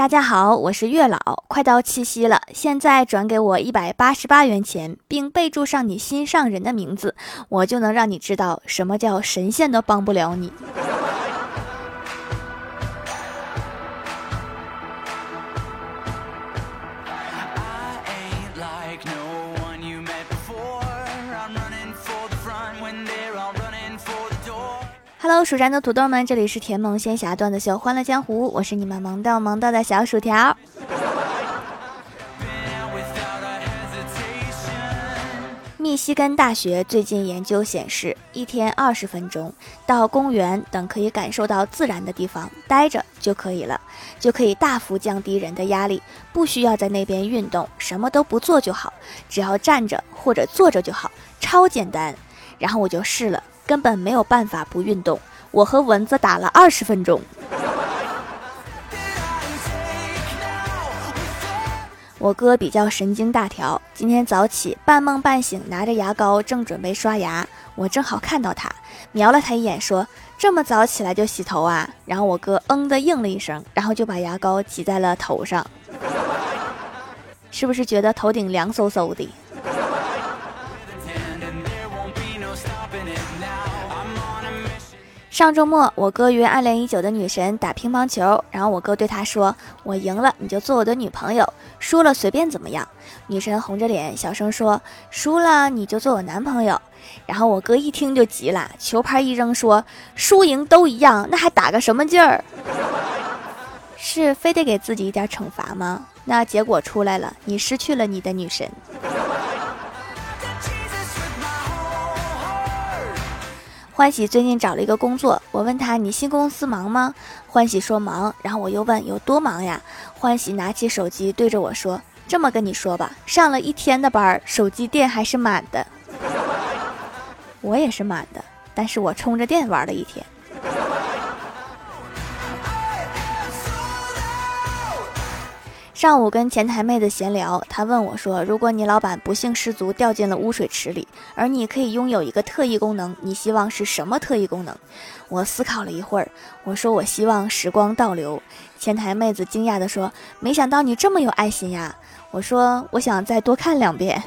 大家好，我是月老，快到七夕了，现在转给我一百八十八元钱，并备注上你心上人的名字，我就能让你知道什么叫神仙都帮不了你。Hello，蜀山的土豆们，这里是甜萌仙侠段子秀《欢乐江湖》，我是你们萌到萌到的小薯条。密西根大学最近研究显示，一天二十分钟到公园等可以感受到自然的地方待着就可以了，就可以大幅降低人的压力，不需要在那边运动，什么都不做就好，只要站着或者坐着就好，超简单。然后我就试了。根本没有办法不运动。我和蚊子打了二十分钟。我哥比较神经大条，今天早起半梦半醒，拿着牙膏正准备刷牙，我正好看到他，瞄了他一眼，说：“这么早起来就洗头啊？”然后我哥嗯的应了一声，然后就把牙膏挤在了头上。是不是觉得头顶凉飕飕的？上周末，我哥约暗恋已久的女神打乒乓球，然后我哥对她说：“我赢了你就做我的女朋友，输了随便怎么样。”女神红着脸小声说：“输了你就做我男朋友。”然后我哥一听就急了，球拍一扔说：“输赢都一样，那还打个什么劲儿？是非得给自己一点惩罚吗？那结果出来了，你失去了你的女神。”欢喜最近找了一个工作，我问他：“你新公司忙吗？”欢喜说：“忙。”然后我又问：“有多忙呀？”欢喜拿起手机对着我说：“这么跟你说吧，上了一天的班，手机电还是满的。我也是满的，但是我充着电玩了一天。”上午跟前台妹子闲聊，她问我说：“如果你老板不幸失足掉进了污水池里，而你可以拥有一个特异功能，你希望是什么特异功能？”我思考了一会儿，我说：“我希望时光倒流。”前台妹子惊讶地说：“没想到你这么有爱心呀！”我说：“我想再多看两遍，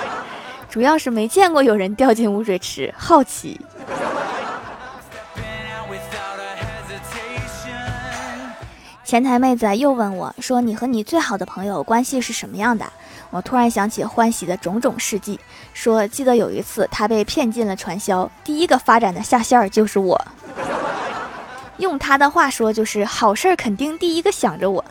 主要是没见过有人掉进污水池，好奇。”前台妹子又问我说：“你和你最好的朋友关系是什么样的？”我突然想起欢喜的种种事迹，说：“记得有一次他被骗进了传销，第一个发展的下线儿就是我。用他的话说，就是好事儿肯定第一个想着我。”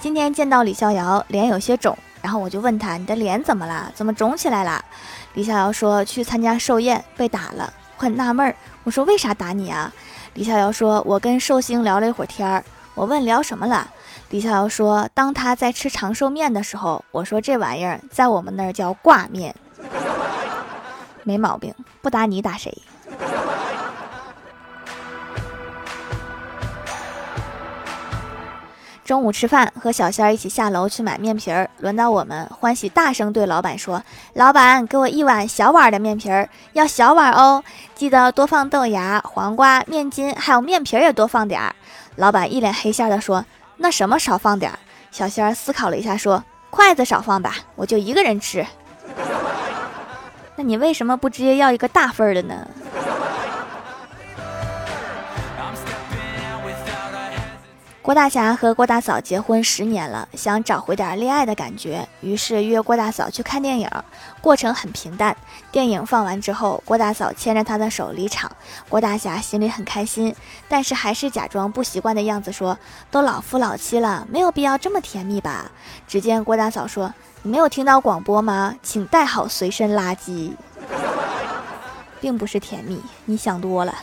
今天见到李逍遥，脸有些肿，然后我就问他：“你的脸怎么了？怎么肿起来了？”李逍遥说：“去参加寿宴被打了。”我很纳闷儿。我说为啥打你啊？李逍遥说：“我跟寿星聊了一会儿天儿。”我问聊什么了？李逍遥说：“当他在吃长寿面的时候，我说这玩意儿在我们那儿叫挂面，没毛病。不打你打谁？”中午吃饭，和小仙儿一起下楼去买面皮儿。轮到我们，欢喜大声对老板说：“老板，给我一碗小碗的面皮儿，要小碗哦，记得多放豆芽、黄瓜、面筋，还有面皮儿也多放点儿。”老板一脸黑线的说：“那什么少放点儿？”小仙儿思考了一下说：“筷子少放吧，我就一个人吃。那你为什么不直接要一个大份儿的呢？”郭大侠和郭大嫂结婚十年了，想找回点恋爱的感觉，于是约郭大嫂去看电影。过程很平淡。电影放完之后，郭大嫂牵着他的手离场，郭大侠心里很开心，但是还是假装不习惯的样子说：“都老夫老妻了，没有必要这么甜蜜吧？”只见郭大嫂说：“你没有听到广播吗？请带好随身垃圾。”并不是甜蜜，你想多了。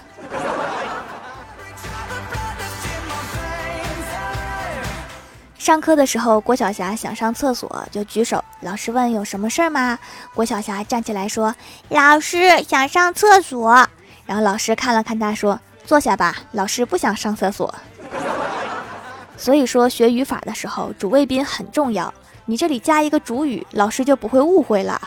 上课的时候，郭晓霞想上厕所，就举手。老师问有什么事儿吗？郭晓霞站起来说：“老师想上厕所。”然后老师看了看他，说：“坐下吧。”老师不想上厕所。所以说学语法的时候，主谓宾很重要。你这里加一个主语，老师就不会误会了。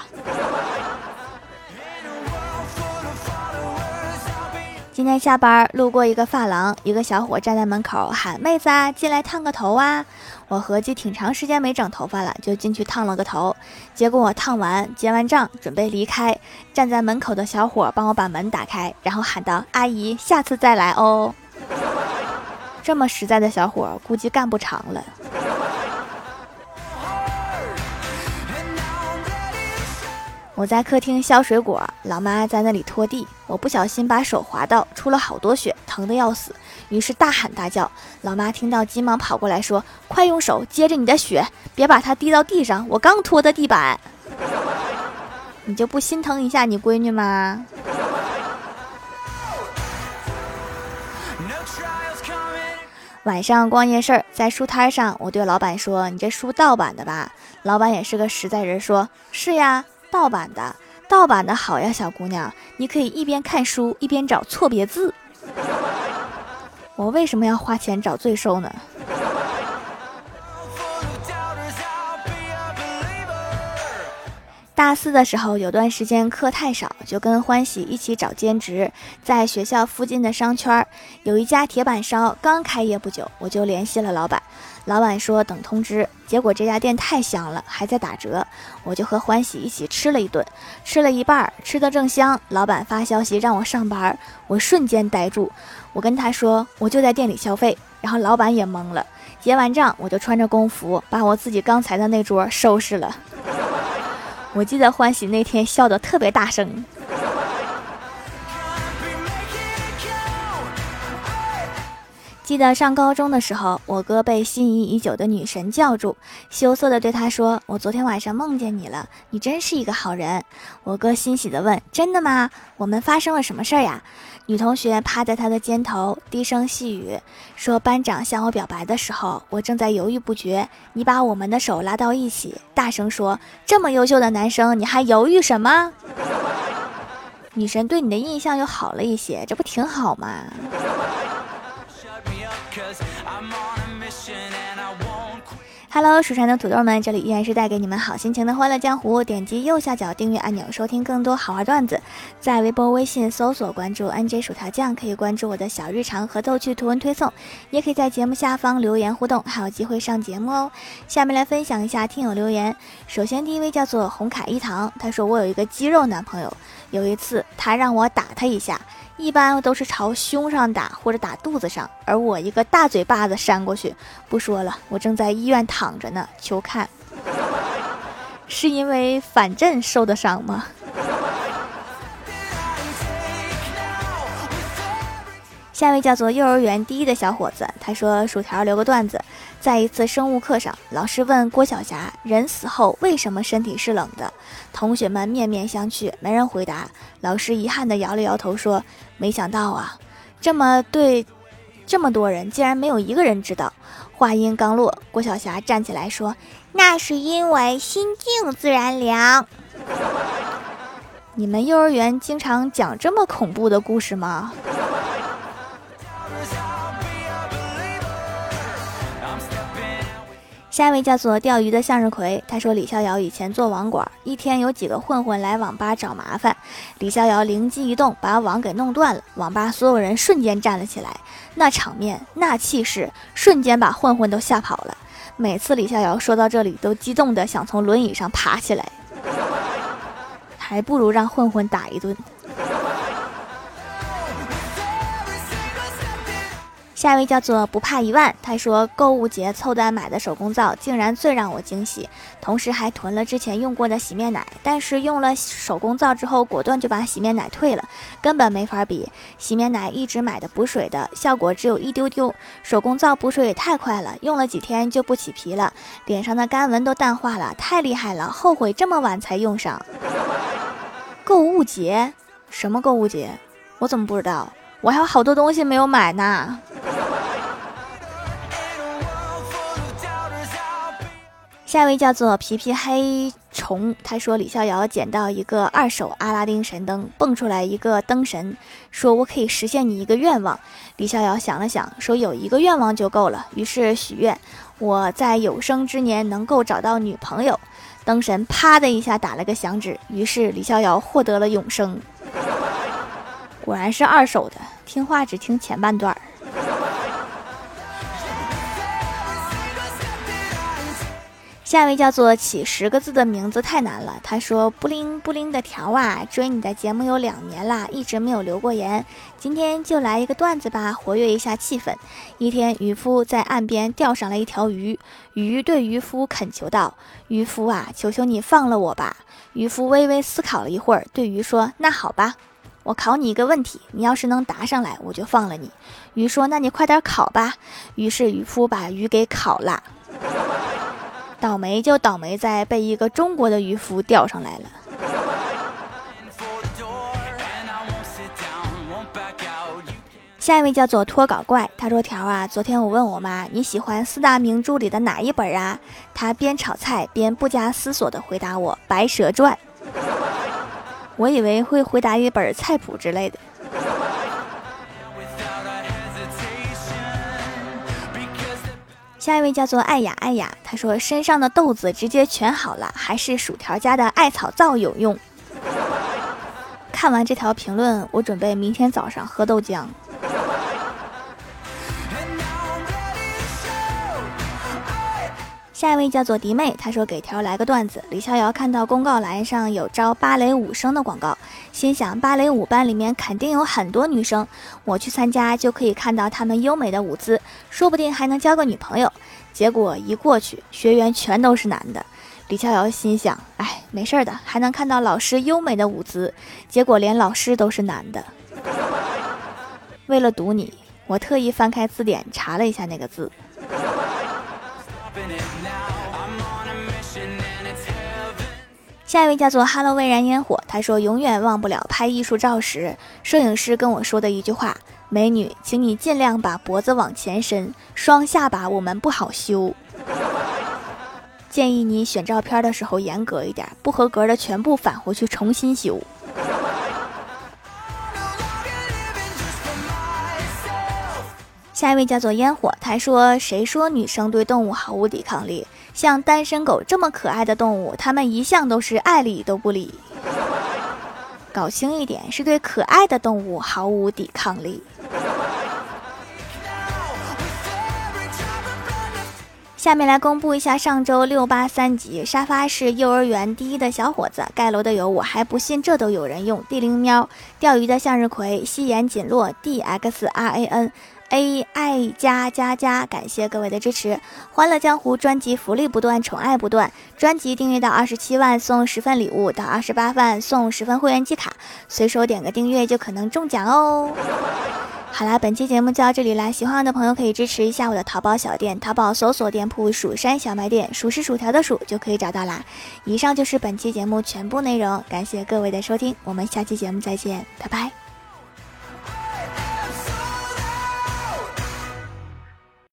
今天下班路过一个发廊，一个小伙站在门口喊：“妹子啊，进来烫个头啊！”我合计挺长时间没整头发了，就进去烫了个头。结果我烫完结完账准备离开，站在门口的小伙帮我把门打开，然后喊道：“阿姨，下次再来哦。”这么实在的小伙，估计干不长了。我在客厅削水果，老妈在那里拖地，我不小心把手划到，出了好多血，疼得要死，于是大喊大叫。老妈听到，急忙跑过来，说：“快用手接着你的血，别把它滴到地上，我刚拖的地板。你就不心疼一下你闺女吗？”晚上逛夜市，在书摊上，我对老板说：“你这书盗版的吧？”老板也是个实在人，说：“是呀。”盗版的，盗版的好呀，小姑娘，你可以一边看书一边找错别字。我为什么要花钱找罪受呢？大四的时候，有段时间课太少，就跟欢喜一起找兼职，在学校附近的商圈有一家铁板烧，刚开业不久，我就联系了老板。老板说等通知，结果这家店太香了，还在打折，我就和欢喜一起吃了一顿，吃了一半，吃的正香，老板发消息让我上班，我瞬间呆住，我跟他说我就在店里消费，然后老板也懵了，结完账我就穿着工服把我自己刚才的那桌收拾了。我记得欢喜那天笑得特别大声。记得上高中的时候，我哥被心仪已久的女神叫住，羞涩地对他说：“我昨天晚上梦见你了，你真是一个好人。”我哥欣喜地问：“真的吗？我们发生了什么事儿呀？”女同学趴在他的肩头，低声细语说：“班长向我表白的时候，我正在犹豫不决。你把我们的手拉到一起，大声说：‘这么优秀的男生，你还犹豫什么？’女神对你的印象又好了一些，这不挺好吗？” Hello，蜀山的土豆们，这里依然是带给你们好心情的欢乐江湖。点击右下角订阅按钮，收听更多好玩段子。在微博、微信搜索关注 NJ 薯条酱，可以关注我的小日常和逗趣图文推送，也可以在节目下方留言互动，还有机会上节目哦。下面来分享一下听友留言。首先第一位叫做红卡一堂，他说我有一个肌肉男朋友，有一次他让我打他一下。一般都是朝胸上打或者打肚子上，而我一个大嘴巴子扇过去。不说了，我正在医院躺着呢，求看。是因为反震受的伤吗？下一位叫做幼儿园第一的小伙子，他说：“薯条留个段子，在一次生物课上，老师问郭晓霞，人死后为什么身体是冷的？同学们面面相觑，没人回答。老师遗憾地摇了摇头，说：没想到啊，这么对，这么多人竟然没有一个人知道。话音刚落，郭晓霞站起来说：那是因为心静自然凉。你们幼儿园经常讲这么恐怖的故事吗？”下一位叫做钓鱼的向日葵，他说李逍遥以前做网管，一天有几个混混来网吧找麻烦，李逍遥灵机一动，把网给弄断了，网吧所有人瞬间站了起来，那场面那气势，瞬间把混混都吓跑了。每次李逍遥说到这里，都激动的想从轮椅上爬起来，还不如让混混打一顿。下一位叫做不怕一万，他说购物节凑单买的手工皂竟然最让我惊喜，同时还囤了之前用过的洗面奶，但是用了手工皂之后，果断就把洗面奶退了，根本没法比。洗面奶一直买的补水的，效果只有一丢丢，手工皂补水也太快了，用了几天就不起皮了，脸上的干纹都淡化了，太厉害了，后悔这么晚才用上。购物节？什么购物节？我怎么不知道？我还有好多东西没有买呢。下一位叫做皮皮黑虫，他说李逍遥捡到一个二手阿拉丁神灯，蹦出来一个灯神，说我可以实现你一个愿望。李逍遥想了想，说有一个愿望就够了，于是许愿我在有生之年能够找到女朋友。灯神啪的一下打了个响指，于是李逍遥获得了永生。果然是二手的。听话只听前半段儿。下一位叫做起十个字的名字太难了。他说：“布灵布灵的条啊，追你的节目有两年啦，一直没有留过言。今天就来一个段子吧，活跃一下气氛。一天，渔夫在岸边钓上了一条鱼，鱼对渔夫恳求道：‘渔夫啊，求求你放了我吧。’渔夫微微思考了一会儿，对鱼说：‘那好吧，我考你一个问题，你要是能答上来，我就放了你。’鱼说：‘那你快点考吧。’于是渔夫把鱼给烤了。”倒霉就倒霉在被一个中国的渔夫钓上来了。下一位叫做脱稿怪，他说：“条啊，昨天我问我妈你喜欢四大名著里的哪一本啊？她边炒菜边不加思索的回答我《白蛇传》。我以为会回答一本菜谱之类的。”下一位叫做艾雅艾雅，她说身上的豆子直接全好了，还是薯条家的艾草皂有用。看完这条评论，我准备明天早上喝豆浆。下一位叫做迪妹，她说给条来个段子。李逍遥看到公告栏上有招芭蕾舞生的广告，心想芭蕾舞班里面肯定有很多女生，我去参加就可以看到她们优美的舞姿，说不定还能交个女朋友。结果一过去，学员全都是男的。李逍遥心想，哎，没事的，还能看到老师优美的舞姿。结果连老师都是男的。为了堵你，我特意翻开字典查了一下那个字。下一位叫做 “Hello 未燃烟火”，他说永远忘不了拍艺术照时，摄影师跟我说的一句话：“美女，请你尽量把脖子往前伸，双下巴我们不好修。建议你选照片的时候严格一点，不合格的全部返回去重新修。”下一位叫做烟火，他说：“谁说女生对动物毫无抵抗力？像单身狗这么可爱的动物，它们一向都是爱理都不理。搞清一点，是对可爱的动物毫无抵抗力。”下面来公布一下上周六八三级沙发是幼儿园第一的小伙子，盖楼的有我还不信这都有人用。地灵喵，钓鱼的向日葵，夕颜锦落，D X R A N。A I 加加加，感谢各位的支持！欢乐江湖专辑福利不断，宠爱不断。专辑订阅到二十七万送十份礼物，到二十八万送十份会员季卡，随手点个订阅就可能中奖哦！好啦，本期节目就到这里啦，喜欢我的朋友可以支持一下我的淘宝小店，淘宝搜索店铺“蜀山小卖店”，数是薯条的数就可以找到啦。以上就是本期节目全部内容，感谢各位的收听，我们下期节目再见，拜拜。